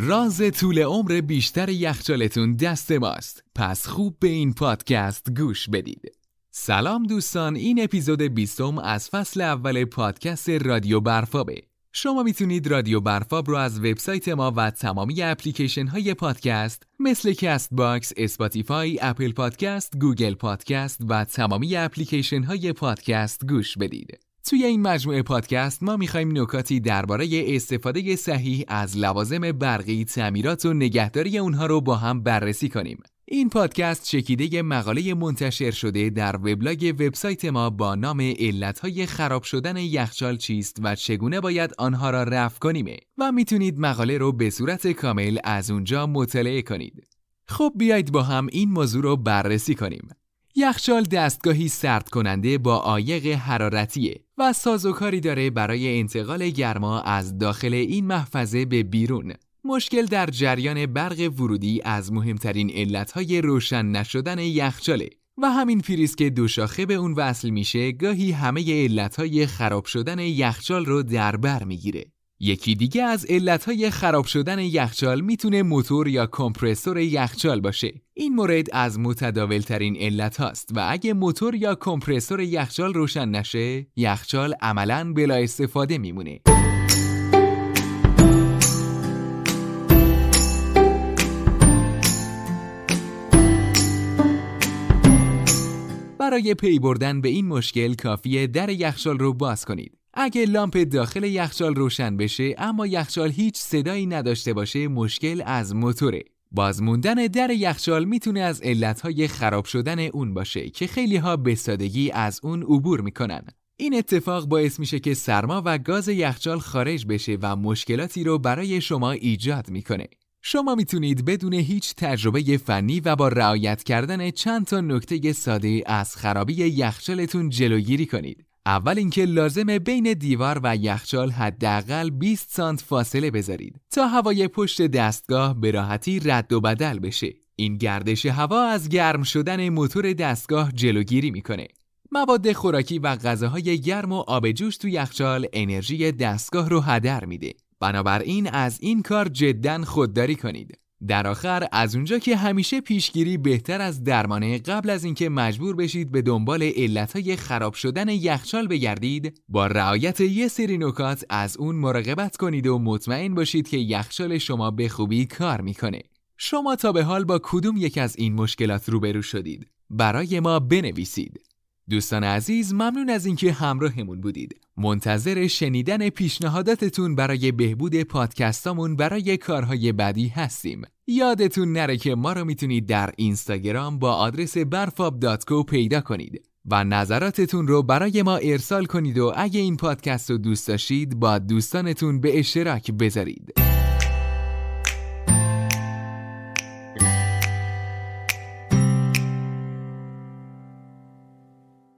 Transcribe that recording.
راز طول عمر بیشتر یخچالتون دست ماست. پس خوب به این پادکست گوش بدید. سلام دوستان این اپیزود بیستم از فصل اول پادکست رادیو برفابه. شما می‌تونید رادیو برفاب رو از وبسایت ما و تمامی اپلیکیشن های پادکست مثل Castbox، Spotify، Apple Podcast، Google Podcast و تمامی اپلیکیشن های پادکست گوش بدید. توی این مجموعه پادکست ما می‌خوایم نکاتی درباره استفاده صحیح از لوازم برقی، تعمیرات و نگهداری اونها رو با هم بررسی کنیم. این پادکست چکیده مقاله منتشر شده در وبلاگ وبسایت ما با نام علتهای خراب شدن یخچال چیست و چگونه باید آنها را رفع کنیم و می‌تونید مقاله رو به صورت کامل از اونجا مطالعه کنید. خب بیایید با هم این موضوع رو بررسی کنیم. یخچال دستگاهی سرد کننده با عایق حرارتیه و سازوکاری داره برای انتقال گرما از داخل این محفظه به بیرون. مشکل در جریان برق ورودی از مهمترین علتهای روشن نشدن یخچاله و همین پریز که دو شاخه به اون وصل میشه گاهی همه علتهای خراب شدن یخچال رو در بر می‌گیره. یکی دیگه از علتهای خراب شدن یخچال می‌تونه موتور یا کمپرسور یخچال باشه. این مورد از متداول ترین علت هاست و اگه موتور یا کمپرسور یخچال روشن نشه، یخچال عملاً بلا استفاده میمونه. برای پی بردن به این مشکل کافیه در یخچال رو باز کنید. اگه لامپ داخل یخچال روشن بشه اما یخچال هیچ صدایی نداشته باشه مشکل از موتوره. باز موندن در یخچال می‌تونه از علتهای خراب شدن اون باشه که خیلی ها به سادگی از اون عبور می‌کنن. این اتفاق باعث میشه که سرما و گاز یخچال خارج بشه و مشکلاتی رو برای شما ایجاد می‌کنه. شما می‌تونید بدون هیچ تجربه فنی و با رعایت کردن چند تا نکته ساده از خرابی یخچالتون جلوگیری کنید. اول اینکه لازمه بین دیوار و یخچال حداقل 20 سانت فاصله بذارید تا هوای پشت دستگاه به راحتی رد و بدل بشه. این گردش هوا از گرم شدن موتور دستگاه جلوگیری می‌کنه. مواد خوراکی و غذاهای گرم و آب جوش تو یخچال انرژی دستگاه رو هدر میده. بنابراین از این کار جدا خودداری کنید. در آخر از اونجا که همیشه پیشگیری بهتر از درمانه قبل از اینکه مجبور بشید به دنبال علتهای خراب شدن یخچال بگردید با رعایت یه سری نکات از اون مراقبت کنید و مطمئن باشید که یخچال شما به خوبی کار می‌کنه. شما تا به حال با کدوم یک از این مشکلات روبرو شدید؟ برای ما بنویسید. دوستان عزیز ممنون از اینکه همراهمون بودید. منتظر شنیدن پیشنهاداتتون برای بهبود پادکستامون برای کارهای بعدی هستیم. یادتون نره که ما رو می‌تونید در اینستاگرام با آدرس برفاب.co پیدا کنید و نظراتتون رو برای ما ارسال کنید و اگه این پادکست رو دوست داشتید با دوستانتون به اشتراک بذارید.